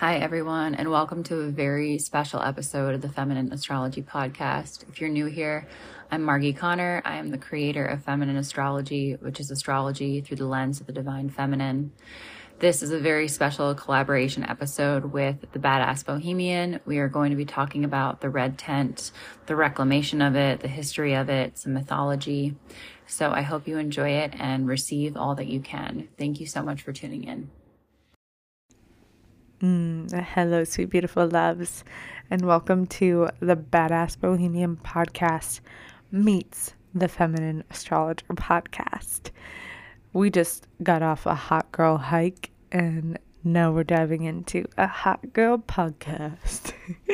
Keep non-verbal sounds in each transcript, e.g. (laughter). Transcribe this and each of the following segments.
Hi, everyone, and welcome to a very special episode of the Feminine Astrology Podcast. If you're new here, I'm Margi Connor. I am the creator of Feminine Astrology, which is astrology through the lens of the divine feminine. This is a very special collaboration episode with the Badass Bohemian. We are going to be talking about the red tent, the reclamation of it, the history of it, some mythology. So I hope you enjoy it and receive all that you can. Thank you so much for tuning in. Mm, hello, sweet, beautiful loves, and welcome to the Badass Bohemian podcast meets the Feminine Astrologer podcast. We just got off a hot girl hike, and now we're diving into a hot girl podcast.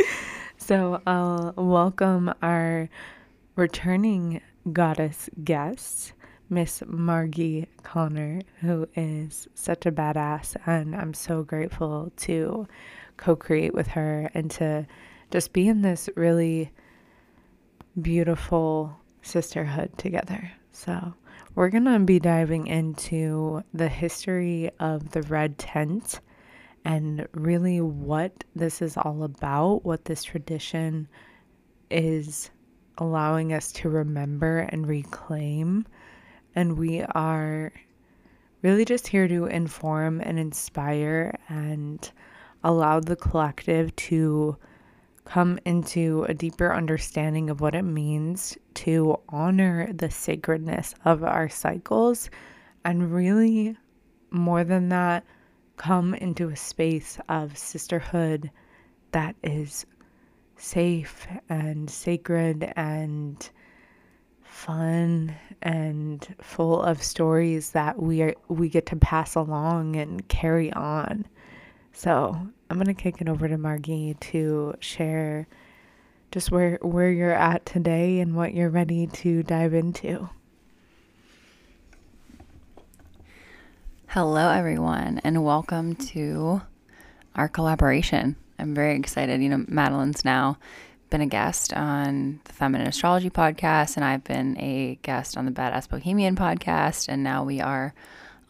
(laughs) so I'll welcome our returning goddess guests. Miss Margi Connor, who is such a badass, and I'm so grateful to co create with her and to just be in this really beautiful sisterhood together. So, we're going to be diving into the history of the red tent and really what this is all about, what this tradition is allowing us to remember and reclaim and we are really just here to inform and inspire and allow the collective to come into a deeper understanding of what it means to honor the sacredness of our cycles. And really more than that come into a space of sisterhood that is safe and sacred and fun and full of stories that we are we get to pass along and carry on. So I'm gonna kick it over to Margi to share just where where you're at today and what you're ready to dive into. Hello, everyone, and welcome to our collaboration. I'm very excited. You know, Madeline's now been a guest on the Feminine Astrology podcast, and I've been a guest on the Badass Bohemian podcast, and now we are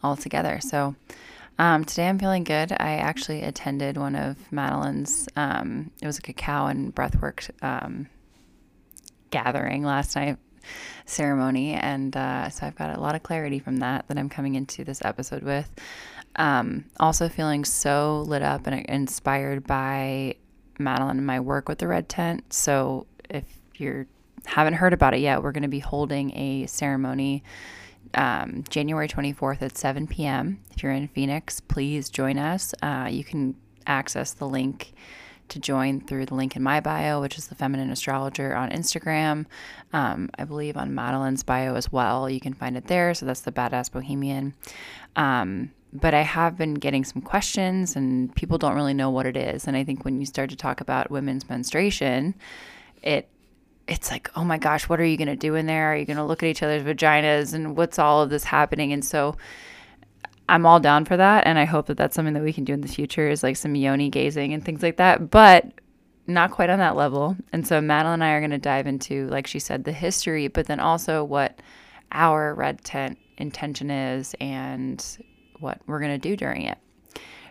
all together. So um, today I'm feeling good. I actually attended one of Madeline's, um, it was a cacao and breathwork um, gathering last night ceremony, and uh, so I've got a lot of clarity from that that I'm coming into this episode with. Um, also feeling so lit up and inspired by Madeline and my work with the Red Tent. So if you haven't heard about it yet, we're going to be holding a ceremony um, January 24th at 7 p.m. If you're in Phoenix, please join us. Uh, you can access the link to join through the link in my bio, which is the Feminine Astrologer on Instagram. Um, I believe on Madeline's bio as well. You can find it there. So that's the Badass Bohemian. Um, but I have been getting some questions, and people don't really know what it is. And I think when you start to talk about women's menstruation, it it's like, oh my gosh, what are you going to do in there? Are you going to look at each other's vaginas and what's all of this happening? And so I'm all down for that. And I hope that that's something that we can do in the future is like some yoni gazing and things like that, but not quite on that level. And so Madeline and I are going to dive into, like she said, the history, but then also what our red tent intention is and what we're going to do during it.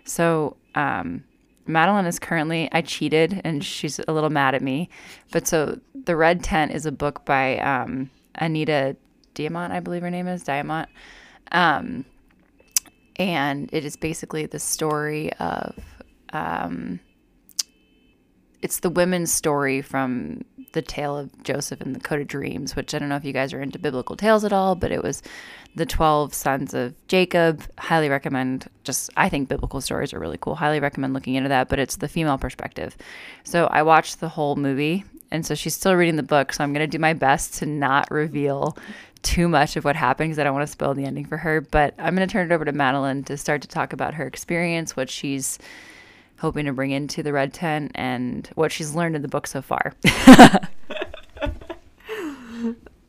So, um, Madeline is currently, I cheated and she's a little mad at me. But so The Red Tent is a book by um, Anita Diamant, I believe her name is Diamant. Um, and it is basically the story of, um, it's the women's story from the tale of Joseph and the Coat of Dreams, which I don't know if you guys are into biblical tales at all, but it was the 12 sons of Jacob. Highly recommend, just, I think biblical stories are really cool. Highly recommend looking into that, but it's the female perspective. So I watched the whole movie, and so she's still reading the book. So I'm going to do my best to not reveal too much of what happened because I don't want to spoil the ending for her. But I'm going to turn it over to Madeline to start to talk about her experience, what she's hoping to bring into the red tent and what she's learned in the book so far. (laughs)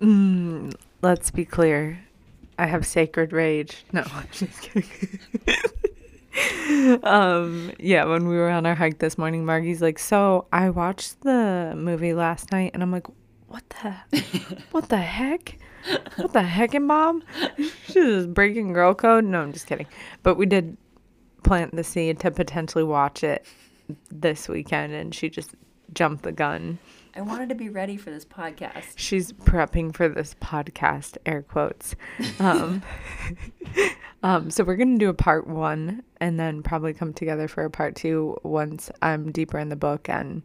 mm, let's be clear. I have sacred rage. No, (laughs) I'm just kidding. (laughs) um, yeah, when we were on our hike this morning, Margi's like, "So I watched the movie last night," and I'm like, "What the, (laughs) what the heck, what the heck, and mom? She's just breaking girl code." No, I'm just kidding. But we did plant the seed to potentially watch it this weekend and she just jumped the gun. I wanted to be ready for this podcast. She's prepping for this podcast, air quotes. Um, (laughs) um, so we're going to do a part one and then probably come together for a part two once I'm deeper in the book and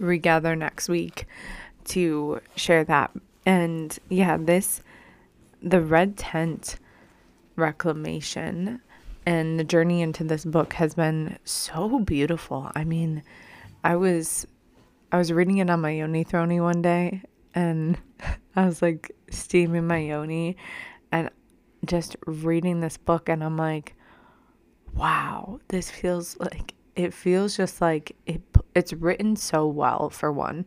regather next week to share that. And yeah, this, the red tent reclamation and the journey into this book has been so beautiful. I mean, I was I was reading it on my yoni throny one day and (laughs) I was like steaming my yoni and just reading this book and I'm like wow, this feels like it feels just like it it's written so well for one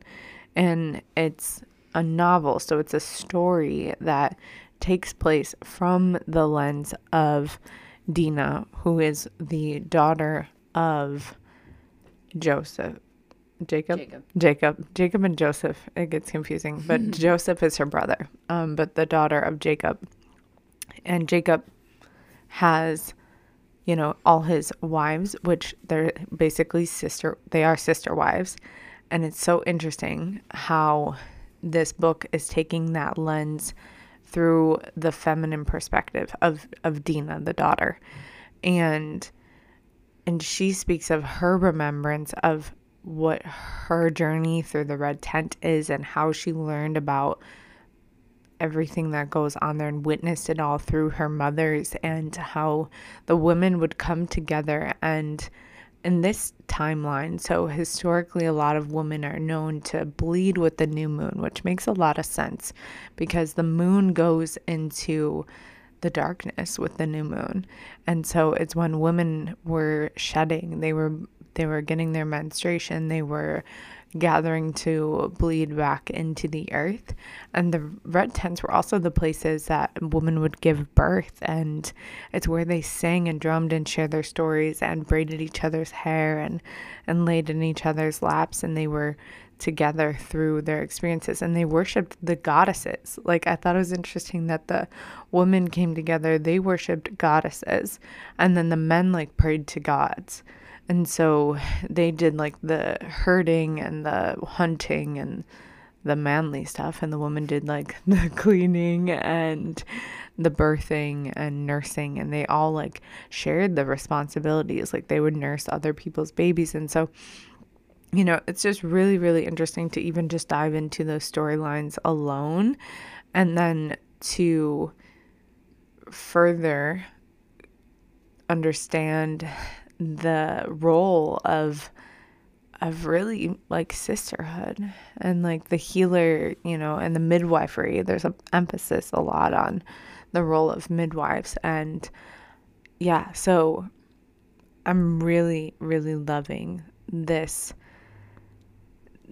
and it's a novel so it's a story that takes place from the lens of Dinah who is the daughter of Joseph Jacob? Jacob. Jacob. Jacob and Joseph. It gets confusing, but (laughs) Joseph is her brother, um, but the daughter of Jacob. And Jacob has, you know, all his wives, which they're basically sister, they are sister wives. And it's so interesting how this book is taking that lens through the feminine perspective of, of Dinah, the daughter. And and she speaks of her remembrance of what her journey through the red tent is and how she learned about everything that goes on there and witnessed it all through her mothers and how the women would come together and in this timeline. So historically a lot of women are known to bleed with the new moon which makes a lot of sense because the moon goes into the darkness with the new moon. And so it's when women were shedding they were they were getting their menstruation, they were gathering to bleed back into the earth. And the red tents were also the places that women would give birth. And it's where they sang and drummed and shared their stories and braided each other's hair and, and laid in each other's laps. And they were together through their experiences and they worshiped the goddesses. Like, I thought it was interesting that the women came together, they worshiped goddesses, and then the men like prayed to gods. And so they did like the herding and the hunting and the manly stuff, and the woman did like (laughs) the cleaning and the birthing and nursing, and they all like shared the responsibilities. Like they would nurse other people's babies. And so, you know, it's just really, really interesting to even just dive into those storylines alone and then to further understand the role of of really like sisterhood and like the healer, you know, and the midwifery. There's an emphasis a lot on the role of midwives and yeah, so I'm really really loving this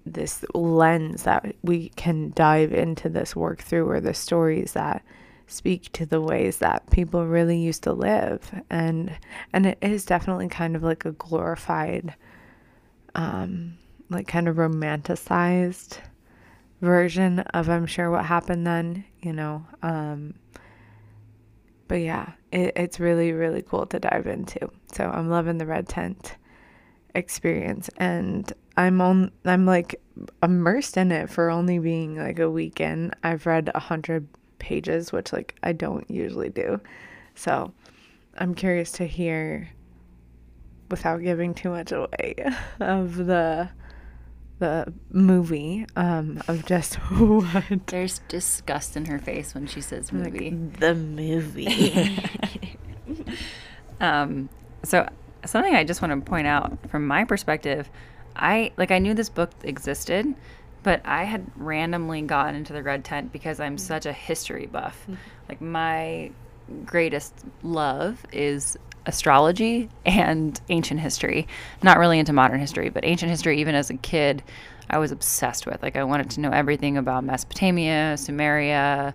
this lens that we can dive into this work through or the stories that speak to the ways that people really used to live and and it is definitely kind of like a glorified um like kind of romanticized version of I'm sure what happened then, you know. Um but yeah, it, it's really really cool to dive into. So I'm loving the red tent experience and I'm on I'm like immersed in it for only being like a weekend. I've read a hundred pages, which like I don't usually do. So I'm curious to hear without giving too much away (laughs) of the the movie um of just (laughs) what there's disgust in her face when she says movie like, the movie (laughs) um so something i just want to point out from my perspective i like i knew this book existed but I had randomly gotten into the red tent because I'm such a history buff. Mm-hmm. Like my greatest love is astrology and ancient history. Not really into modern history, but ancient history even as a kid I was obsessed with. Like I wanted to know everything about Mesopotamia, Sumeria,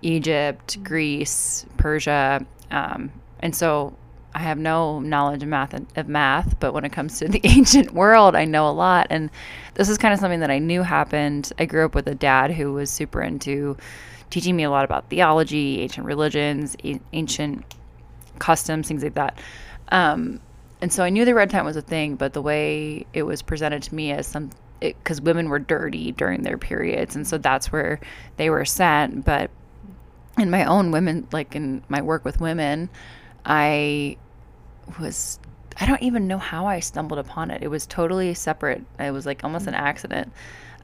Egypt, Greece, Persia. Um, and so I have no knowledge of math of math, but when it comes to the (laughs) ancient world, I know a lot. And this is kind of something that I knew happened. I grew up with a dad who was super into teaching me a lot about theology, ancient religions, ancient customs, things like that. Um, and so I knew the red tent was a thing, but the way it was presented to me as some because women were dirty during their periods, and so that's where they were sent. But in my own women, like in my work with women, I was I don't even know how I stumbled upon it. It was totally separate. It was like almost an accident.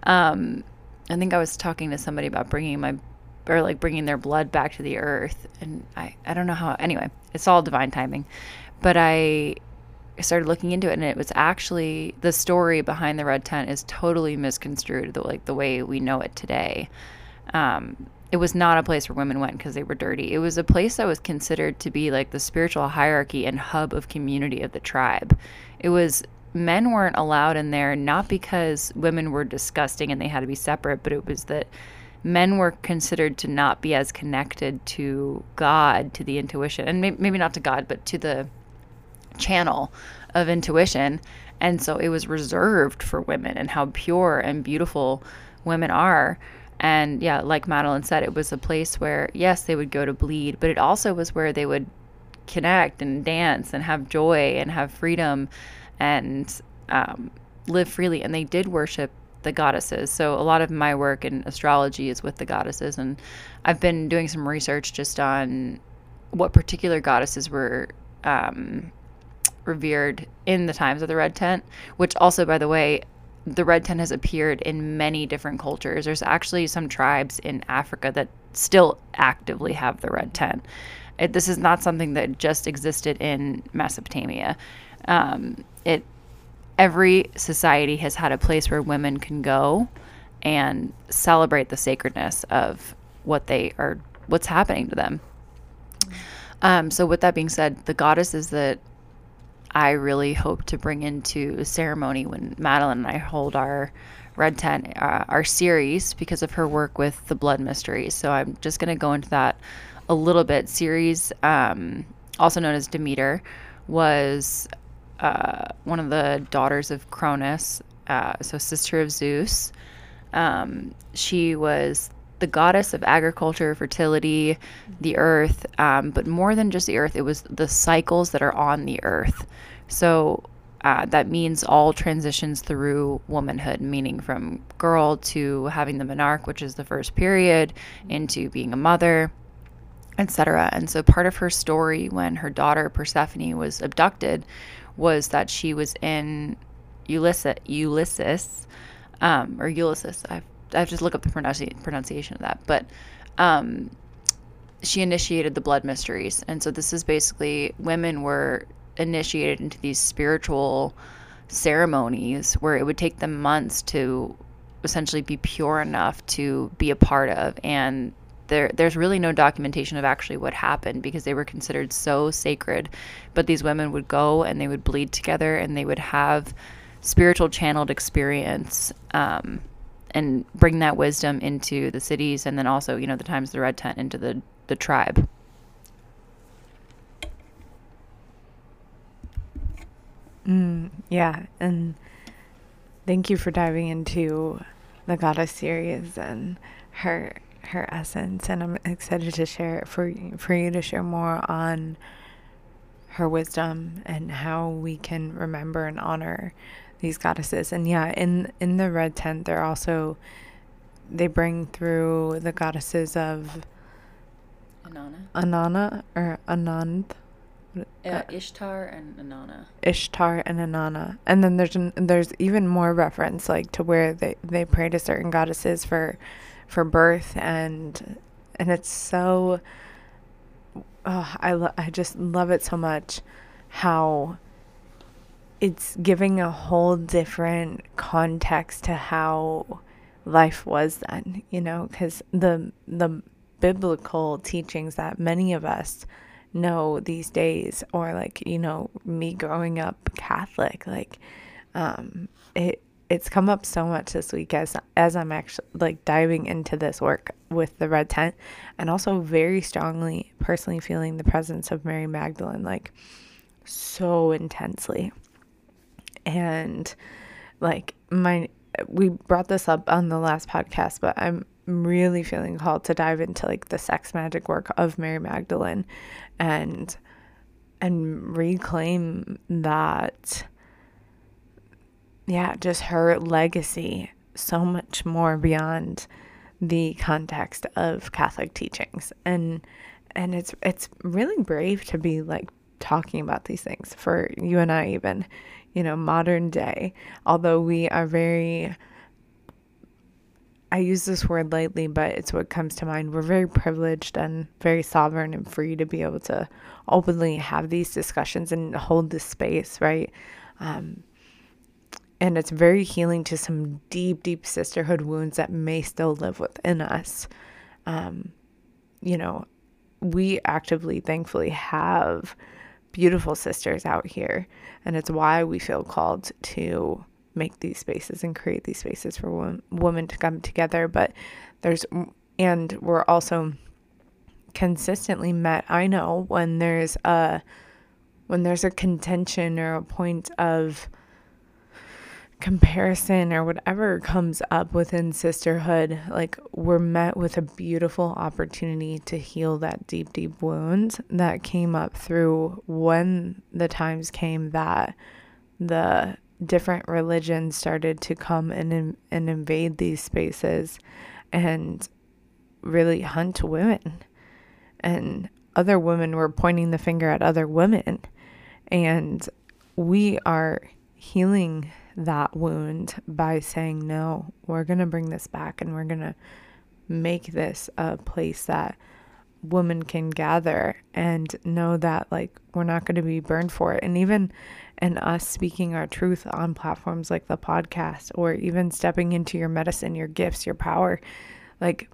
Um, I think I was talking to somebody about bringing my or like bringing their blood back to the earth, and I I don't know how. Anyway, it's all divine timing. But I started looking into it, and it was actually the story behind the red tent is totally misconstrued, the, like the way we know it today. Um, it was not a place where women went because they were dirty. It was a place that was considered to be like the spiritual hierarchy and hub of community of the tribe. It was men weren't allowed in there not because women were disgusting and they had to be separate, but it was that men were considered to not be as connected to God, to the intuition, and maybe not to God, but to the channel of intuition. And so it was reserved for women and how pure and beautiful women are. And yeah, like Madeline said, it was a place where, yes, they would go to bleed, but it also was where they would connect and dance and have joy and have freedom and um, live freely. And they did worship the goddesses. So a lot of my work in astrology is with the goddesses. And I've been doing some research just on what particular goddesses were um, revered in the times of the red tent, which also, by the way, the red tent has appeared in many different cultures. There's actually some tribes in Africa that still actively have the red tent. It, this is not something that just existed in Mesopotamia. Um, it every society has had a place where women can go and celebrate the sacredness of what they are, what's happening to them. Um, so, with that being said, the goddesses that I really hope to bring into ceremony when Madeline and I hold our Red Tent, uh, our series, because of her work with the Blood Mysteries. So I'm just going to go into that a little bit. Ceres, um, also known as Demeter, was uh, one of the daughters of Cronus, uh, so sister of Zeus. Um, she was the goddess of agriculture, fertility, the earth, um, but more than just the earth, it was the cycles that are on the earth. So uh, that means all transitions through womanhood, meaning from girl to having the menarche, which is the first period, into being a mother, etc. And so part of her story when her daughter Persephone was abducted was that she was in Ulysses, Ulysses, um, or Ulysses. I've I have to look up the pronunci- pronunciation of that, but um, she initiated the blood mysteries, and so this is basically women were initiated into these spiritual ceremonies where it would take them months to essentially be pure enough to be a part of. And there there's really no documentation of actually what happened because they were considered so sacred. But these women would go and they would bleed together and they would have spiritual channeled experience um, and bring that wisdom into the cities and then also you know the times the red tent into the the tribe. Mm, yeah and thank you for diving into the goddess series and her her essence and i'm excited to share it for for you to share more on her wisdom and how we can remember and honor these goddesses. And yeah, in in the red tent, they're also they bring through the goddesses of Anana, Anana or Anand. Uh, Ishtar and Anana. Ishtar and Anana, and then there's an, there's even more reference like to where they they pray to certain goddesses for for birth and and it's so oh, I lo- I just love it so much how it's giving a whole different context to how life was then, you know, because the the biblical teachings that many of us know these days, or like you know me growing up Catholic, like um, it it's come up so much this week as as I'm actually like diving into this work with the red tent, and also very strongly personally feeling the presence of Mary Magdalene, like so intensely and like my we brought this up on the last podcast, but I'm really feeling called to dive into like the sex magic work of Mary Magdalene and and reclaim that yeah, just her legacy so much more beyond the context of Catholic teachings. And and it's it's really brave to be like talking about these things for you and I even, you know, modern day. Although we are very I use this word lightly, but it's what comes to mind. We're very privileged and very sovereign and free to be able to openly have these discussions and hold this space, right? Um, and it's very healing to some deep, deep sisterhood wounds that may still live within us. Um, you know, we actively, thankfully, have beautiful sisters out here, and it's why we feel called to make these spaces and create these spaces for women, women to come together. But there's, and we're also consistently met. I know when there's a when there's a contention or a point of comparison or whatever comes up within sisterhood, like we're met with a beautiful opportunity to heal that deep, deep wound that came up through when the times came that the different religions started to come and, and invade these spaces and really hunt women. And other women were pointing the finger at other women. And we are healing that wound by saying, no, we're going to bring this back and we're going to make this a place that women can gather and know that like we're not going to be burned for it. And even in us speaking our truth on platforms like the podcast or even stepping into your medicine, your gifts, your power, like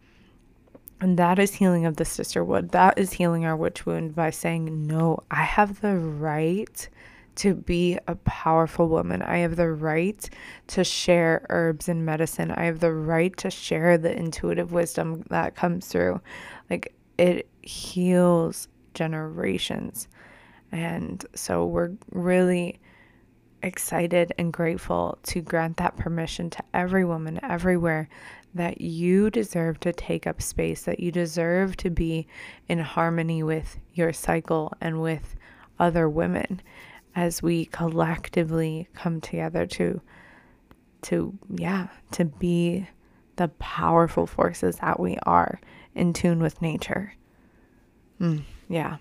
and that is healing of the sisterhood. That is healing our witch wound by saying, No, I have the right to be a powerful woman. I have the right to share herbs and medicine. I have the right to share the intuitive wisdom that comes through. Like it heals generations. And so we're really excited and grateful to grant that permission to every woman everywhere that you deserve to take up space, that you deserve to be in harmony with your cycle and with other women as we collectively come together to to yeah to be the powerful forces that we are in tune with nature mm, yeah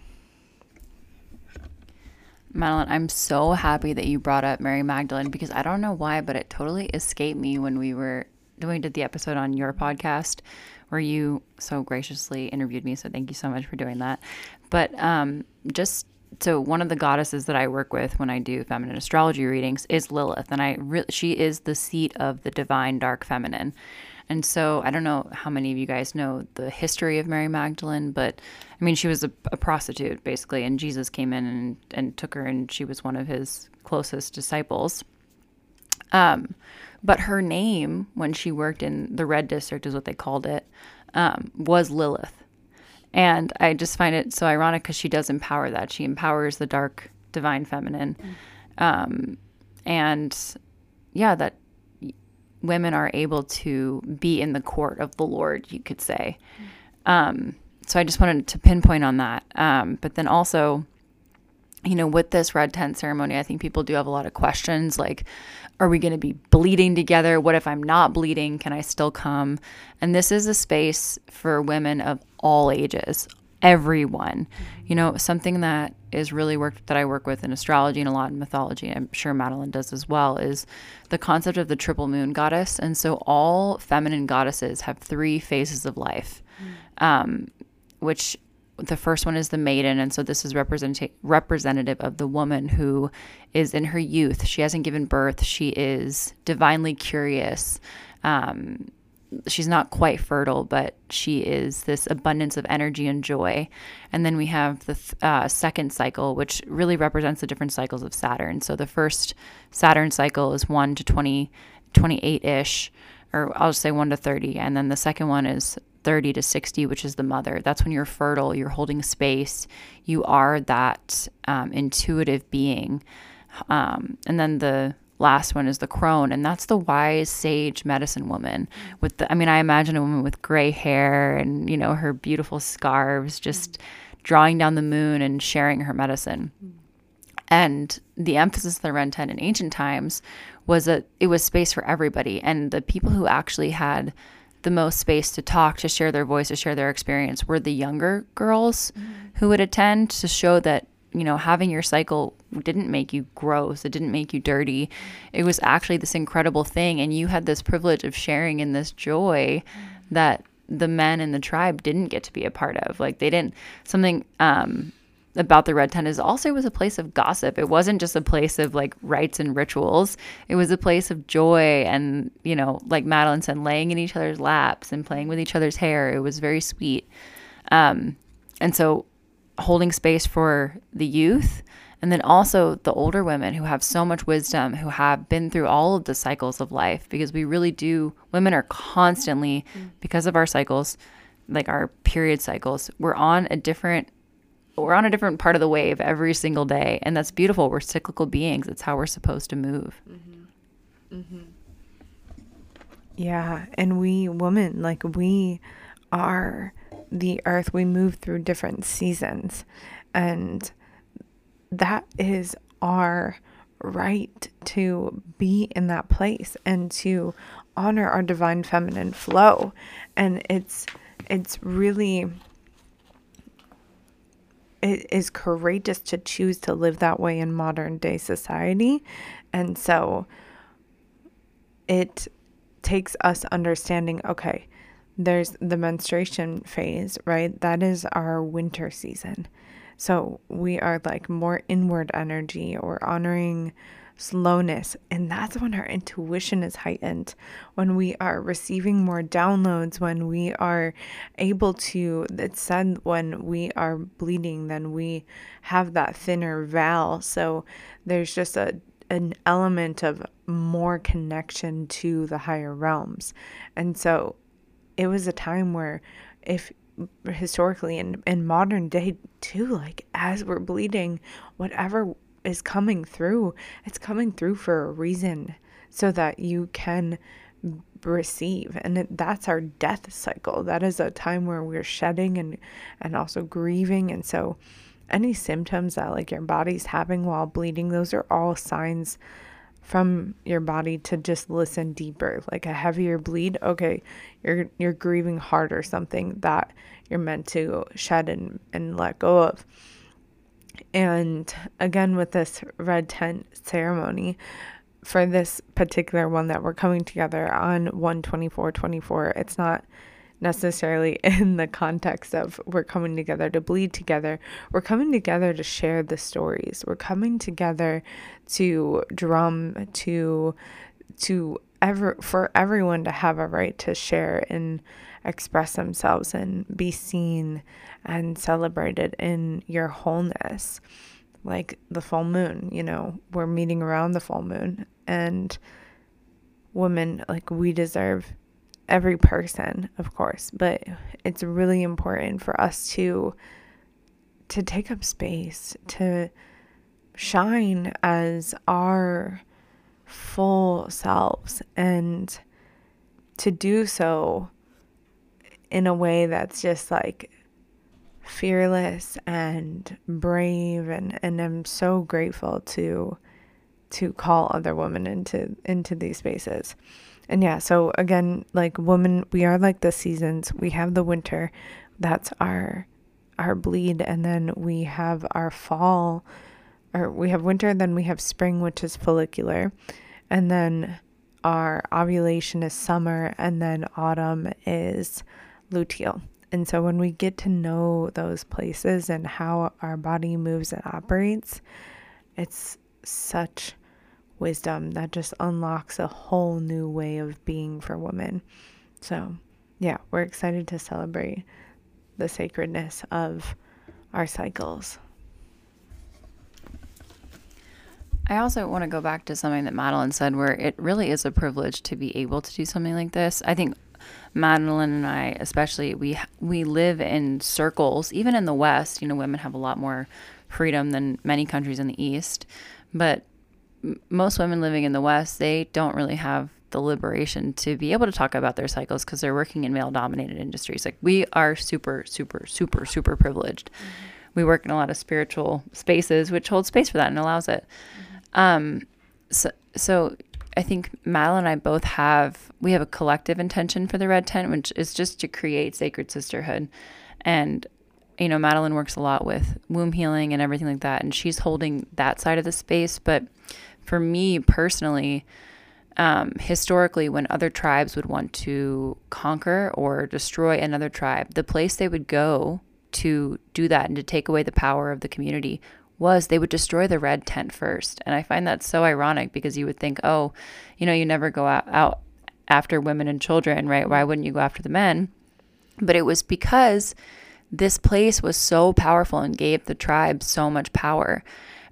Madeline, I'm so happy that you brought up Mary Magdalene because I don't know why, but it totally escaped me when we were doing did the episode on your podcast where you so graciously interviewed me. So thank you so much for doing that. But um, just so one of the goddesses that I work with when I do feminine astrology readings is Lilith, and I re- she is the seat of the divine dark feminine. And so I don't know how many of you guys know the history of Mary Magdalene, but I mean she was a, a prostitute basically, and Jesus came in and, and took her, and she was one of his closest disciples. Um, but her name when she worked in the Red District is what they called it, um, was Lilith. And I just find it so ironic because she does empower that. She empowers the dark divine feminine. Mm. Um, and yeah, that women are able to be in the court of the Lord, you could say. Mm. Um, so I just wanted to pinpoint on that. Um, but then also, you know, with this red tent ceremony, I think people do have a lot of questions like, are we going to be bleeding together? What if I'm not bleeding? Can I still come? And this is a space for women of all ages, everyone. You know, something that is really work that I work with in astrology and a lot in mythology, I'm sure Madeline does as well, is the concept of the triple moon goddess. And so all feminine goddesses have three phases of life, mm. um, which the first one is the maiden and so this is represent- representative of the woman who is in her youth. She hasn't given birth. She is divinely curious. Um, she's not quite fertile but she is this abundance of energy and joy. And then we have the uh, second cycle which really represents the different cycles of saturn. So the first saturn cycle is 1 to 20 28ish or i'll just say 1 to 30 and then the second one is 30 to 60, which is the mother. That's when you're fertile, you're holding space, you are that um, intuitive being. Um, and then the last one is the crone, and that's the wise sage medicine woman. With the, I mean, I imagine a woman with gray hair and you know her beautiful scarves, just drawing down the moon and sharing her medicine. And the emphasis of the red tent in ancient times was that it was space for everybody. And the people who actually had the most space to talk, to share their voice, to share their experience were the younger girls mm-hmm. who would attend to show that, you know, having your cycle didn't make you gross, it didn't make you dirty. It was actually this incredible thing. And you had this privilege of sharing in this joy mm-hmm. that the men in the tribe didn't get to be a part of. Like they didn't, something, um, about the red tent is also was a place of gossip. It wasn't just a place of like rites and rituals. It was a place of joy and, you know, like Madeline said, laying in each other's laps and playing with each other's hair. It was very sweet. Um, and so holding space for the youth and then also the older women who have so much wisdom, who have been through all of the cycles of life, because we really do, women are constantly, mm. because of our cycles, like our period cycles, we're on a different we're on a different part of the wave every single day and that's beautiful. We're cyclical beings. It's how we're supposed to move. Mm-hmm. Mm-hmm. yeah and we women like we are the earth. We move through different seasons and that is our right to be in that place and to honor our divine feminine flow. And it's it's really it is courageous to choose to live that way in modern day society. And so it takes us understanding okay, there's the menstruation phase, right? That is our winter season. So we are like more inward energy or honoring slowness. And that's when our intuition is heightened, when we are receiving more downloads, when we are able to, it said when we are bleeding, then we have that thinner veil. So there's just a an element of more connection to the higher realms. And so it was a time where if historically and in modern day too like as we're bleeding whatever is coming through, it's coming through for a reason so that you can receive. And that's our death cycle. That is a time where we're shedding and and also grieving. And so any symptoms that like your body's having while bleeding those are all signs from your body to just listen deeper. Like a heavier bleed okay you're you're grieving hard or something that you're meant to shed and and let go of and again, with this red tent ceremony, for this particular one that we're coming together on 12424, it's not necessarily (laughs) in the context of we're coming together to bleed together. We're coming together to share the stories. We're coming together to drum to to ever for everyone to have a right to share and express themselves and be seen and celebrated in your wholeness. Like the full moon, you know, we're meeting around the full moon. And women, like, we deserve every person, of course, but it's really important for us to to take up space, to shine as our full selves and to do so in a way that's just like fearless and brave and and I'm so grateful to to call other women into into these spaces. And yeah, so again, like women, we are like the seasons. We have the winter, that's our our bleed, and then we have our fall, or we have winter, then we have spring, which is follicular, and then our ovulation is summer, and then autumn is luteal. And so when we get to know those places and how our body moves and operates, it's such wisdom that just unlocks a whole new way of being for women. So, yeah, we're excited to celebrate the sacredness of our cycles. I also want to go back to something that Madeline said, where it really is a privilege to be able to do something like this. I think Madeline and I, especially, we we live in circles. Even in the West, you know, women have a lot more freedom than many countries in the East. But m- most women living in the West, they don't really have the liberation to be able to talk about their cycles because they're working in male dominated industries. Like we are super, super, super, super privileged. Mm-hmm. We work in a lot of spiritual spaces, which hold space for that and allows it. Mm-hmm. Um, so, so I think Mal and I both have we have a collective intention for the red tent, which is just to create sacred sisterhood. And you know, Madeline works a lot with womb healing and everything like that, and she's holding that side of the space. But for me personally, um, historically, when other tribes would want to conquer or destroy another tribe, the place they would go to do that and to take away the power of the community was they would destroy the red tent first. And I find that so ironic because you would think, oh, you know, you never go out, out after women and children, right? Why wouldn't you go after the men? But it was because this place was so powerful and gave the tribe so much power.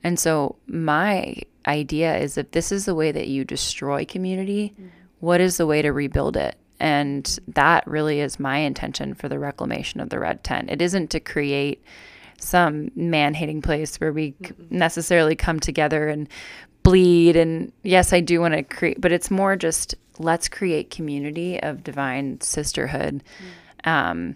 And so my idea is if this is the way that you destroy community, mm-hmm. what is the way to rebuild it? And that really is my intention for the reclamation of the red tent. It isn't to create some man hating place where we mm-hmm. necessarily come together and bleed. And yes, I do want to create, but it's more just let's create community of divine sisterhood. Mm-hmm. Um,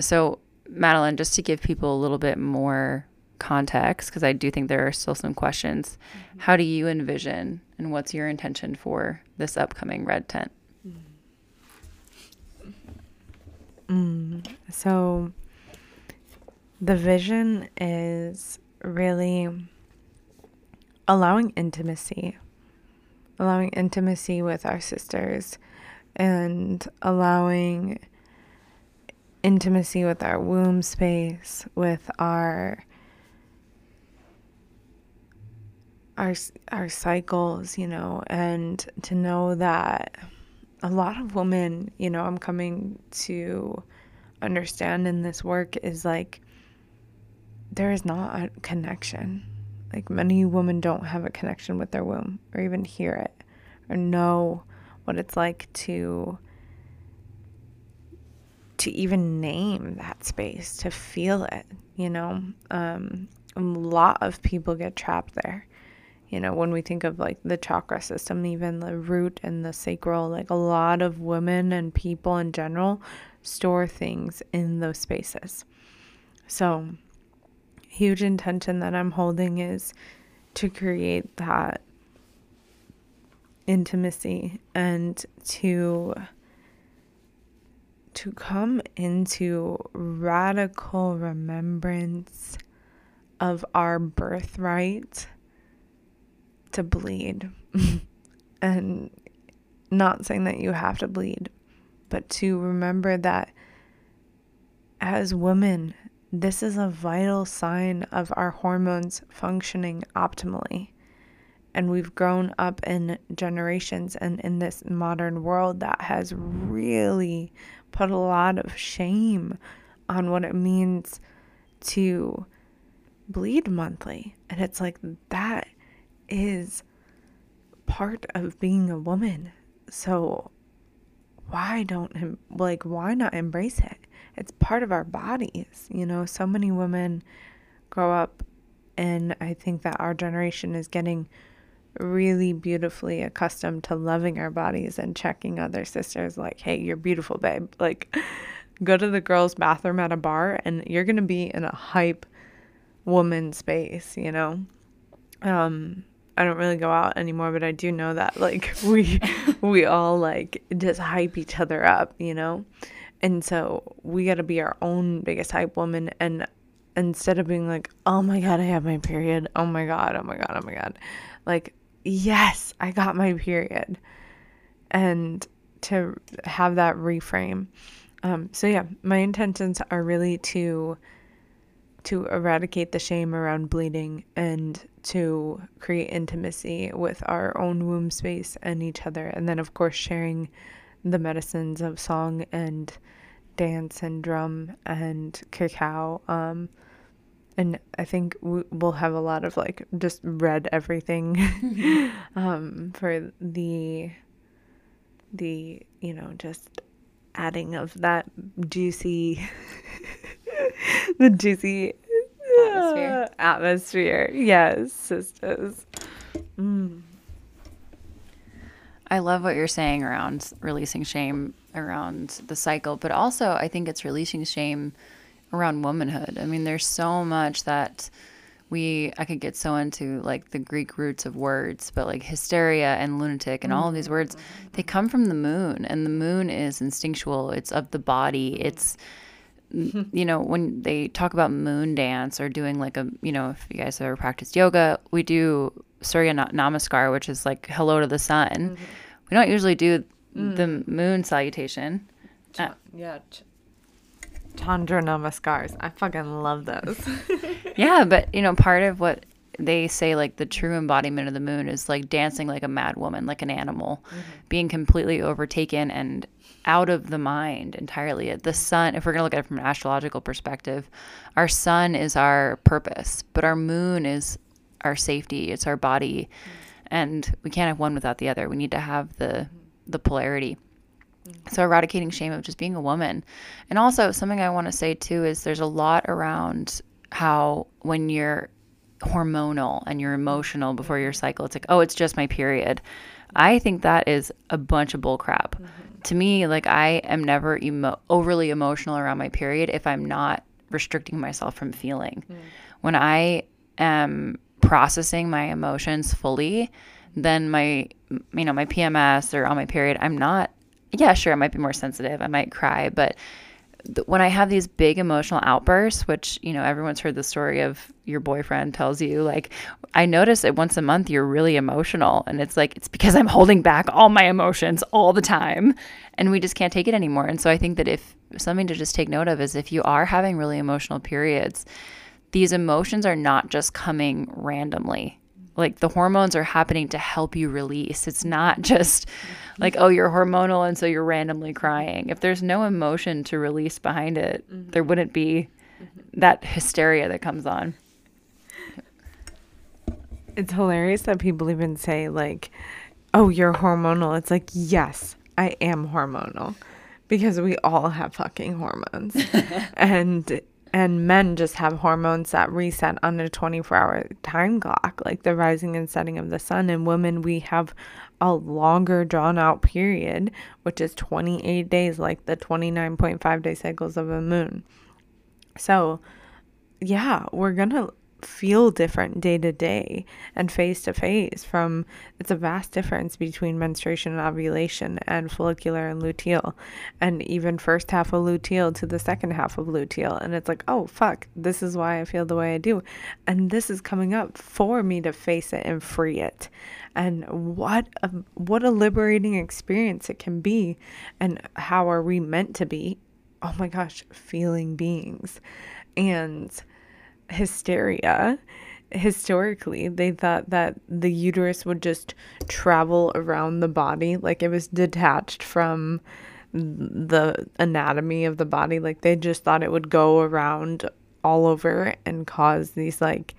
so, Madeline, just to give people a little bit more context, because I do think there are still some questions, mm-hmm. how do you envision and what's your intention for this upcoming red tent? Mm. So, the vision is really allowing intimacy, allowing intimacy with our sisters, and allowing intimacy with our womb space, with our our our cycles, you know, and to know that a lot of women, you know, I'm coming to understand in this work is like there is not a connection. Like many women don't have a connection with their womb or even hear it or know what it's like to to even name that space, to feel it, you know. Um, a lot of people get trapped there. You know, when we think of like the chakra system, even the root and the sacral, like a lot of women and people in general store things in those spaces. So, huge intention that I'm holding is to create that intimacy and to to come into radical remembrance of our birthright to bleed. (laughs) And not saying that you have to bleed but to remember that as women this is a vital sign of our hormones functioning optimally. And we've grown up in generations and in this modern world that has really put a lot of shame on what it means to bleed monthly. And it's like that is part of being a woman. So why don't like why not embrace it? It's part of our bodies. You know, so many women grow up, and I think that our generation is getting really beautifully accustomed to loving our bodies and checking other sisters like, hey, you're beautiful, babe. Like, (laughs) go to the girls' bathroom at a bar, and you're going to be in a hype woman space, you know? Um, I don't really go out anymore, but I do know that like (laughs) we we all like just hype each other up, you know? And so we got to be our own biggest hype woman. And instead of being like, oh my God, I have my period. Oh my God, oh my God, oh my God. Like, yes, I got my period. And to have that reframe. Um, so yeah, my intentions are really to to eradicate the shame around bleeding and to create intimacy with our own womb space and each other and then of course sharing the medicines of song and dance and drum and cacao. Um, and I think we, will have a lot of like just red everything (laughs) (laughs) um, for the the you know just adding of that juicy (laughs) the juicy atmosphere. Atmosphere. Yes, sisters. Mm. I love what you're saying around releasing shame around the cycle, but also I think it's releasing shame around womanhood. I mean, there's so much that we I could get so into like the Greek roots of words, but like hysteria and lunatic and all of these words, they come from the moon, and the moon is instinctual. It's of the body. It's (laughs) you know when they talk about moon dance or doing like a you know if you guys ever practiced yoga, we do Surya Namaskar, which is like hello to the sun. Mm-hmm. We don't usually do mm. the moon salutation. Uh, yeah. Chandra Namaskars. I fucking love those. (laughs) yeah, but you know, part of what they say like the true embodiment of the moon is like dancing like a mad woman, like an animal, mm-hmm. being completely overtaken and out of the mind entirely. The sun, if we're going to look at it from an astrological perspective, our sun is our purpose, but our moon is our safety, it's our body. And we can't have one without the other. We need to have the the polarity. So eradicating shame of just being a woman. And also something I want to say too is there's a lot around how when you're hormonal and you're emotional before your cycle, it's like, oh, it's just my period. I think that is a bunch of bull crap. Mm-hmm. To me, like I am never emo- overly emotional around my period if I'm not restricting myself from feeling. Mm. When I am processing my emotions fully, then my you know my PMS or on my period, I'm not yeah, sure, I might be more sensitive. I might cry, but when I have these big emotional outbursts, which, you know, everyone's heard the story of your boyfriend tells you, like, I notice that once a month you're really emotional. And it's like, it's because I'm holding back all my emotions all the time. And we just can't take it anymore. And so I think that if something to just take note of is if you are having really emotional periods, these emotions are not just coming randomly like the hormones are happening to help you release. It's not (laughs) just like, oh, you're hormonal and so you're randomly crying. If there's no emotion to release behind it, mm-hmm. there wouldn't be that hysteria that comes on. It's hilarious that people even say, like, oh, you're hormonal. It's like, yes, I am hormonal because we all have fucking hormones. (laughs) and and men just have hormones that reset on a 24 hour time clock like the rising and setting of the sun. And women we have a longer drawn out period which is 28 days like the 29.5 day cycles of a moon. So yeah we're gonna feel different day to day and phase to phase from it's a vast difference between menstruation and ovulation and follicular and luteal and even first half of luteal to the second half of luteal. And it's like oh fuck this is why i feel the way i do. And this is coming up for me to face it and free it. And what a, what a liberating experience it can be. And how are we meant to be? Oh my gosh feeling beings. And hysteria historically they thought that the uterus would just travel around the body like it was detached from the anatomy of the body like they just thought it would go around all over and cause these like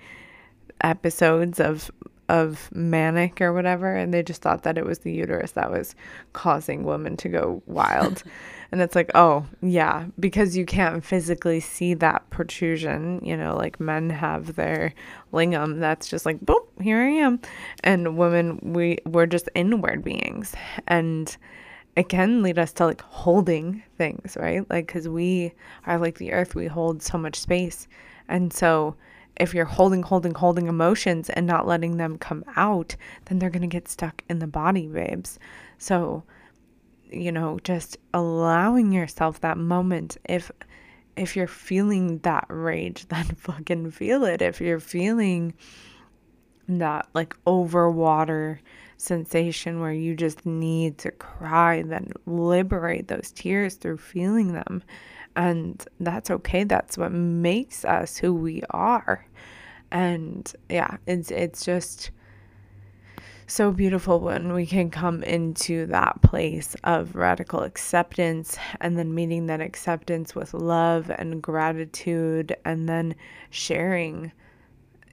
episodes of of manic or whatever and they just thought that it was the uterus that was causing women to go wild (laughs) And it's like, oh, yeah, because you can't physically see that protrusion, you know, like men have their lingam that's just like, boop, here I am. And women, we, we're just inward beings. And it can lead us to like holding things, right? Like, because we are like the earth, we hold so much space. And so, if you're holding, holding, holding emotions and not letting them come out, then they're going to get stuck in the body, babes. So, you know, just allowing yourself that moment. If if you're feeling that rage, (laughs) then fucking feel it. If you're feeling that like overwater sensation where you just need to cry, then liberate those tears through feeling them. And that's okay. That's what makes us who we are. And yeah, it's it's just so beautiful when we can come into that place of radical acceptance and then meeting that acceptance with love and gratitude and then sharing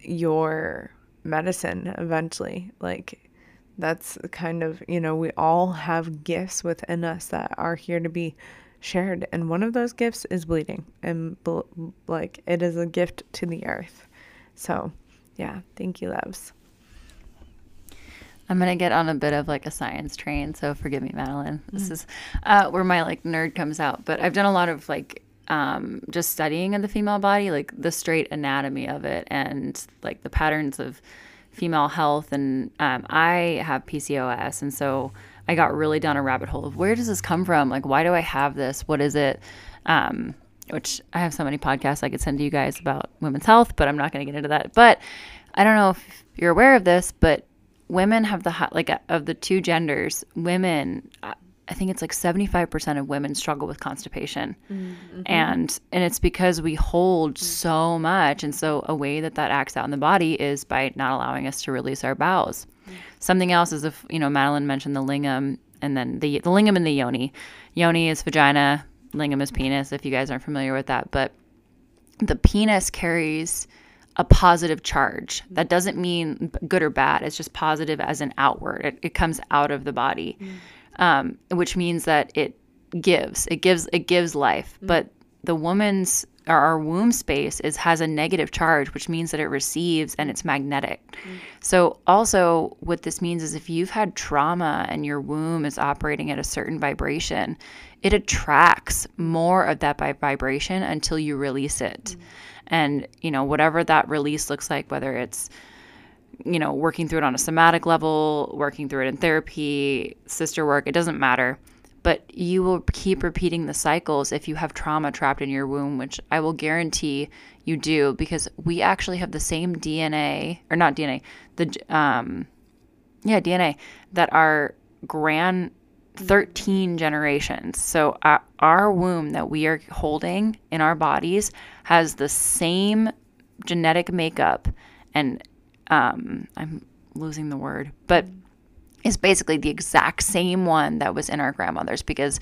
your medicine eventually. Like, that's kind of, you know, we all have gifts within us that are here to be shared. And one of those gifts is bleeding. And, like, it is a gift to the earth. So, yeah, thank you, loves. I'm gonna get on a bit of like a science train, so forgive me, Madeline. This mm. is uh, where my like nerd comes out. But I've done a lot of like um, just studying of the female body, like the straight anatomy of it, and like the patterns of female health. And um, I have PCOS, and so I got really down a rabbit hole of where does this come from? Like, why do I have this? What is it? Um, which I have so many podcasts I could send to you guys about women's health, but I'm not going to get into that. But I don't know if you're aware of this, but women have the hot, like of the two genders, women I think it's like 75% of women struggle with constipation. Mm-hmm. And and it's because we hold mm-hmm. so much and so a way that that acts out in the body is by not allowing us to release our bowels. Mm-hmm. Something else is if, you know, Madeline mentioned the lingam and then the the lingam and the yoni. Yoni is vagina, lingam is penis if you guys aren't familiar with that, but the penis carries a positive charge. That doesn't mean good or bad. It's just positive as an outward. It, it comes out of the body, mm. um, which means that it gives. It gives. It gives life. Mm. But the woman's or our womb space is has a negative charge, which means that it receives and it's magnetic. Mm. So also, what this means is if you've had trauma and your womb is operating at a certain vibration, it attracts more of that vibration until you release it. And you know whatever that release looks like whether it's you know working through it on a somatic level working through it in therapy sister work it doesn't matter. But you will keep repeating the cycles if you have trauma trapped in your womb which i will guarantee you do because we actually have the same dna or not dna the um yeah dna that our grand 13 generations. So our, our, womb that we are holding in our bodies has the same genetic makeup and um, I'm losing the word, but it's basically the exact same one that was in our grandmother's because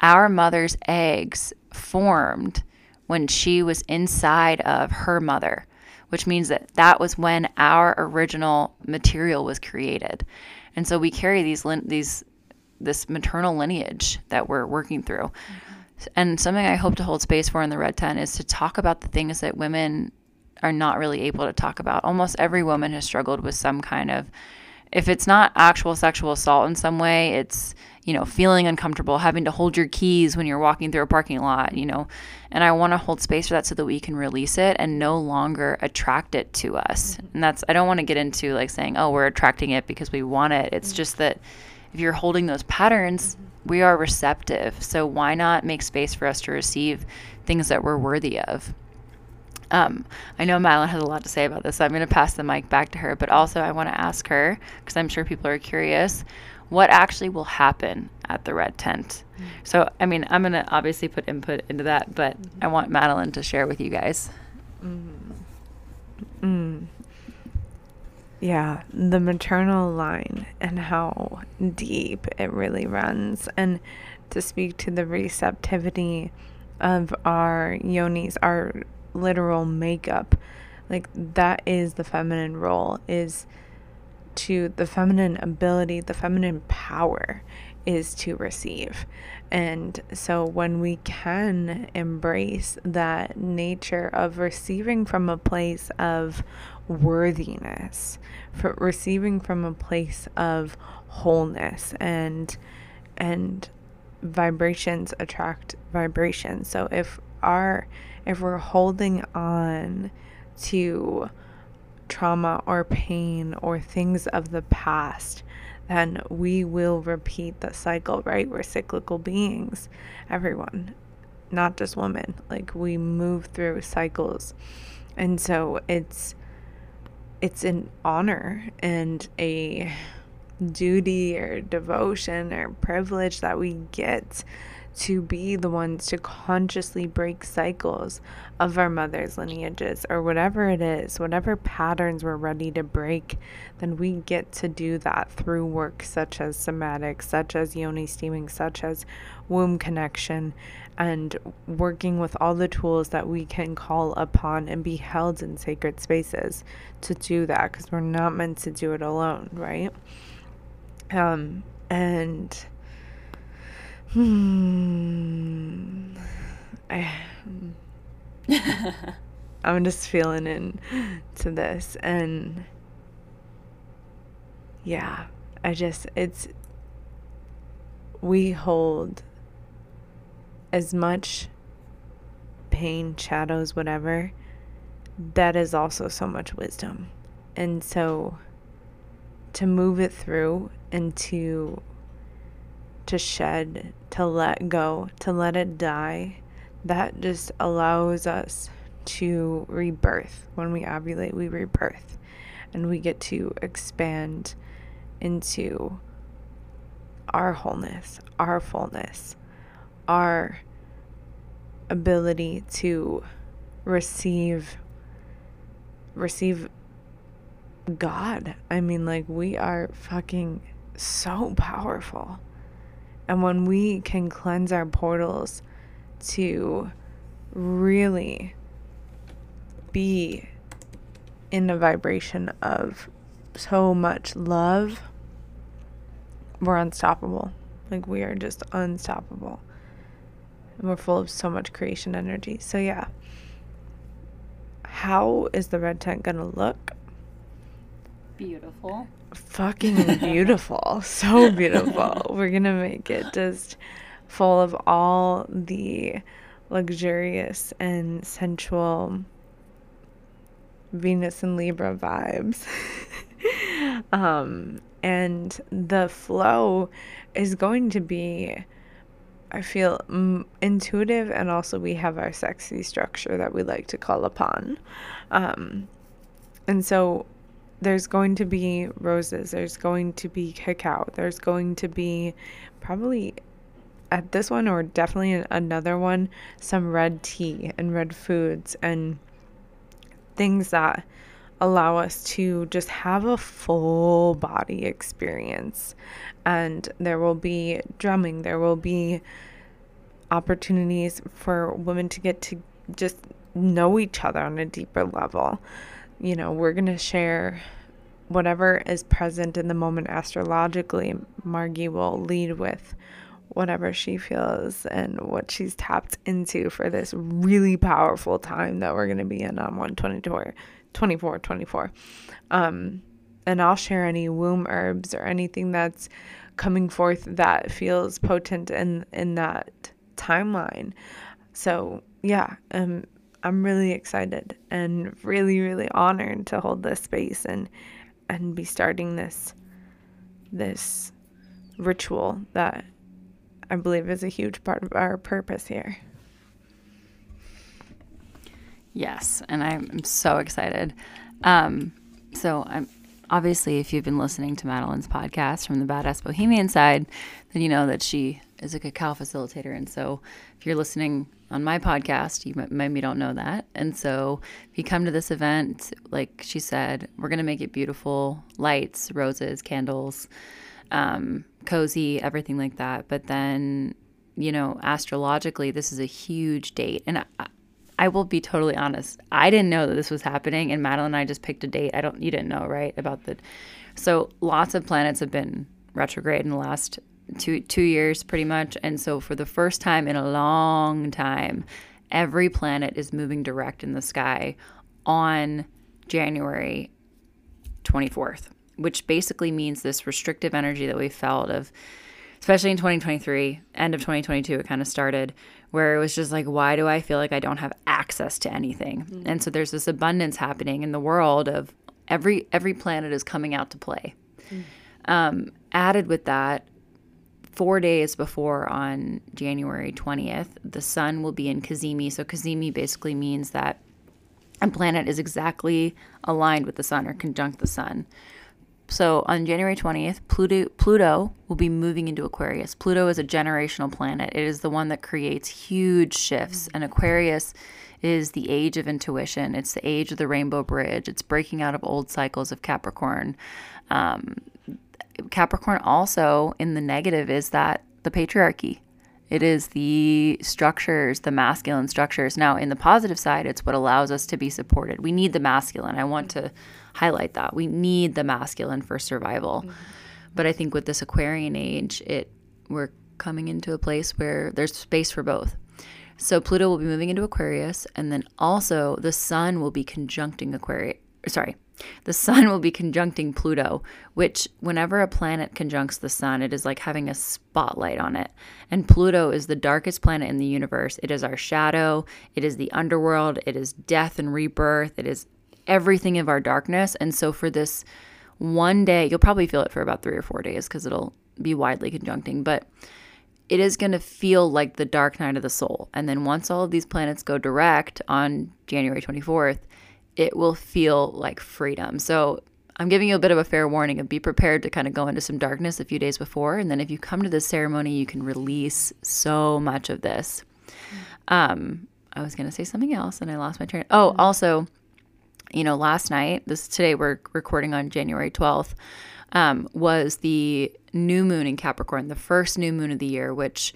our mother's eggs formed when she was inside of her mother, which means that that was when our original material was created. And so we carry these these this maternal lineage that we're working through. Mm-hmm. And something I hope to hold space for in the Red Tent is to talk about the things that women are not really able to talk about. Almost every woman has struggled with some kind of, if it's not actual sexual assault in some way, it's, you know, feeling uncomfortable, having to hold your keys when you're walking through a parking lot, you know. And I want to hold space for that so that we can release it and no longer attract it to us. Mm-hmm. And that's, I don't want to get into like saying, oh, we're attracting it because we want it. It's mm-hmm. just that if you're holding those patterns, we are receptive. So why not make space for us to receive things that we're worthy of? Um, I know Madeline has a lot to say about this, so I'm going to pass the mic back to her. But also, I want to ask her, because I'm sure people are curious, what actually will happen at the red tent? Mm-hmm. So, I mean, I'm going to obviously put input into that, but mm-hmm. I want Madeline to share with you guys. Mm-hmm. Mm yeah, the maternal line and how deep it really runs. And to speak to the receptivity of our yonis, our literal makeup, like that is the feminine role, is to the feminine ability, the feminine power is to receive. And so when we can embrace that nature of receiving from a place of worthiness, receiving from a place of wholeness and and vibrations attract vibrations. So if our if we're holding on to trauma or pain or things of the past, then we will repeat the cycle, right? We're cyclical beings, everyone, not just women. Like we move through cycles. And so it's it's an honor and a duty or devotion or privilege that we get to be the ones to consciously break cycles of our mother's lineages or whatever it is, whatever patterns we're ready to break, then we get to do that through work such as somatic, such as yoni steaming, such as womb connection, and working with all the tools that we can call upon and be held in sacred spaces to do that because we're not meant to do it alone, right? Um, and hmm, I, (laughs) I'm just feeling into this and yeah, I just, it's, we hold as much pain, shadows, whatever, that is also so much wisdom. And so to move it through and to to shed, to let go, to let it die, that just allows us to rebirth. When we ovulate, we rebirth and we get to expand into our wholeness, our fullness, our ability to receive receive God. I mean like we are fucking so powerful. And when we can cleanse our portals to really be in a vibration of so much love, we're unstoppable. Like we are just unstoppable. And we're full of so much creation energy. So, yeah. How is the red tent going to look? Beautiful fucking beautiful. (laughs) so beautiful. (laughs) We're going to make it just full of all the luxurious and sensual Venus and Libra vibes. (laughs) um, and the flow is going to be, I feel, m- intuitive, and also we have our sexy structure that we like to call upon. Um, and so there's going to be roses, there's going to be cacao, there's going to be probably at this one or definitely another one some red tea and red foods and things that allow us to just have a full body experience. And there will be drumming, there will be opportunities for women to get to just know each other on a deeper level you know, we're going to share whatever is present in the moment astrologically. Margi will lead with whatever she feels and what she's tapped into for this really powerful time that we're going to be in on 124 24 24 um and I'll share any womb herbs or anything that's coming forth that feels potent in in that timeline so yeah um I'm really excited and really, really honored to hold this space and and be starting this this ritual that I believe is a huge part of our purpose here. Yes, and I'm so excited. Um, so I'm obviously, if you've been listening to Madeline's podcast from the Badass Bohemian side, then you know that she is a cacao facilitator. And so if you're listening on my podcast, you maybe don't know that. And so if you come to this event, like she said, we're going to make it beautiful lights, roses, candles, um, cozy, everything like that. But then, you know, astrologically, this is a huge date. And I, I will be totally honest. I didn't know that this was happening, and Madeline and I just picked a date. I don't. You didn't know, right? About the. So lots of planets have been retrograde in the last two two years, pretty much, and so for the first time in a long time, every planet is moving direct in the sky on January twenty fourth, which basically means this restrictive energy that we felt of especially in 2023, end of 2022, it kind of started where it was just like, why do I feel like I don't have access to anything? Mm-hmm. And so there's this abundance happening in the world of every every planet is coming out to play. Mm-hmm. Um, added with that, four days before on January 20th, the sun will be in Cazimi. So Cazimi basically means that a planet is exactly aligned with the sun or conjunct the sun. So on January 20th, Pluto, Pluto will be moving into Aquarius. Pluto is a generational planet. It is the one that creates huge shifts. And Aquarius is the age of intuition. It's the age of the rainbow bridge. It's breaking out of old cycles of Capricorn. Um, Capricorn also, in the negative, is that the patriarchy. It is the structures, the masculine structures. Now, in the positive side, it's what allows us to be supported. We need the masculine. I want to highlight that. We need the masculine for survival. Mm-hmm. But I think with this Aquarian age, it we're coming into a place where there's space for both. So Pluto will be moving into Aquarius, and then also the Sun will be conjuncting Aquarius. Sorry, the sun will be conjuncting Pluto, which, whenever a planet conjuncts the sun, it is like having a spotlight on it. And Pluto is the darkest planet in the universe. It is our shadow, it is the underworld, it is death and rebirth, it is everything of our darkness. And so, for this one day, you'll probably feel it for about three or four days because it'll be widely conjuncting, but it is going to feel like the dark night of the soul. And then, once all of these planets go direct on January 24th, it will feel like freedom. So I'm giving you a bit of a fair warning of be prepared to kind of go into some darkness a few days before. And then if you come to this ceremony, you can release so much of this. Um, I was going to say something else and I lost my train. Oh, also, you know, last night, this today we're recording on January 12th, um, was the new moon in Capricorn, the first new moon of the year, which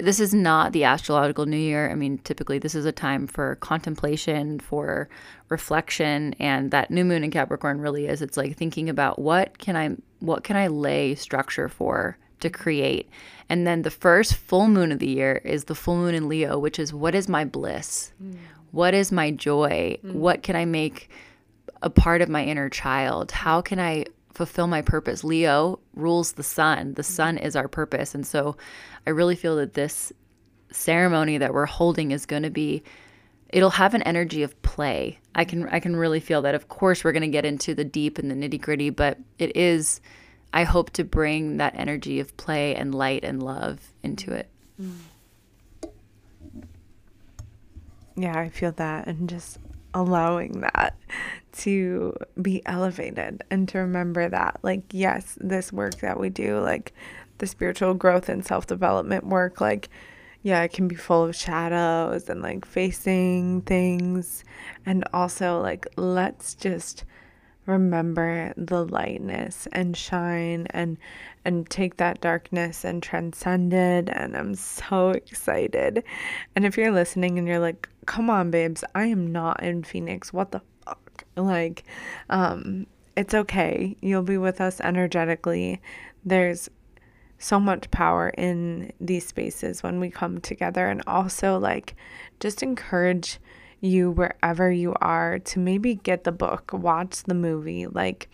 this is not the astrological new year. I mean, typically this is a time for contemplation, for reflection, and that new moon in Capricorn really is. It's like thinking about what can I what can I lay structure for to create. And then the first full moon of the year is the full moon in Leo, which is what is my bliss? Mm. What is my joy? Mm. What can I make a part of my inner child? How can I fulfill my purpose. Leo rules the sun. The sun is our purpose. And so I really feel that this ceremony that we're holding is going to be it'll have an energy of play. I can I can really feel that. Of course, we're going to get into the deep and the nitty-gritty, but it is I hope to bring that energy of play and light and love into it. Mm. Yeah, I feel that and just allowing that to be elevated and to remember that like yes this work that we do like the spiritual growth and self-development work like yeah it can be full of shadows and like facing things and also like let's just remember the lightness and shine and and take that darkness and transcend it and I'm so excited. And if you're listening and you're like, "Come on, babes, I am not in Phoenix. What the fuck?" like, um, it's okay. You'll be with us energetically. There's so much power in these spaces when we come together, and also, like, just encourage you wherever you are to maybe get the book, watch the movie, like,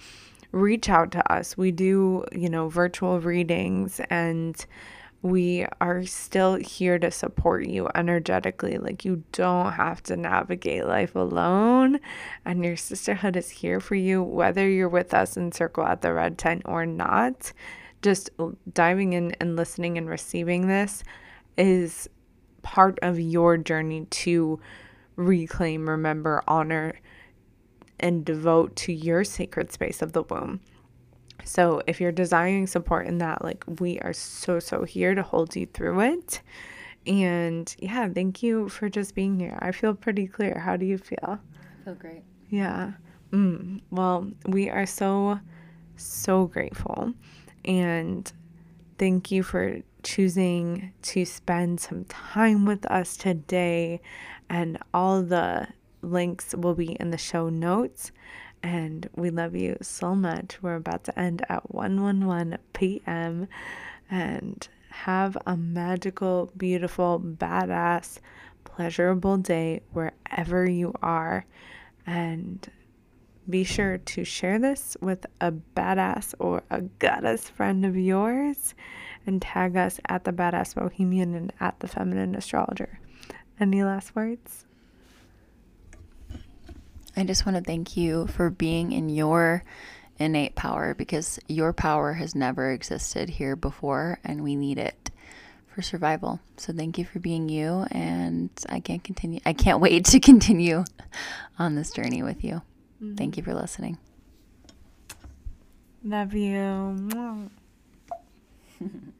reach out to us. We do, you know, virtual readings and we are still here to support you energetically. Like, you don't have to navigate life alone, and your sisterhood is here for you, whether you're with us in Circle at the Red Tent or not. Just diving in and listening and receiving this is part of your journey to reclaim, remember, honor, and devote to your sacred space of the womb. So if you're desiring support in that, like we are so, so here to hold you through it. And yeah, thank you for just being here. I feel pretty clear. How do you feel? I feel great. Yeah. Mm. Well, we are so, so grateful. And thank you for choosing to spend some time with us today. And all the links will be in the show notes. And we love you so much. We're about to end at 111 p.m. And have a magical, beautiful, badass, pleasurable day wherever you are. And be sure to share this with a badass or a goddess friend of yours and tag us at the badass bohemian and at the feminine astrologer. Any last words? I just want to thank you for being in your innate power because your power has never existed here before and we need it for survival. So thank you for being you and I can't continue I can't wait to (laughs) continue on this journey with you. Mm-hmm. Thank you for listening. Love you. (laughs)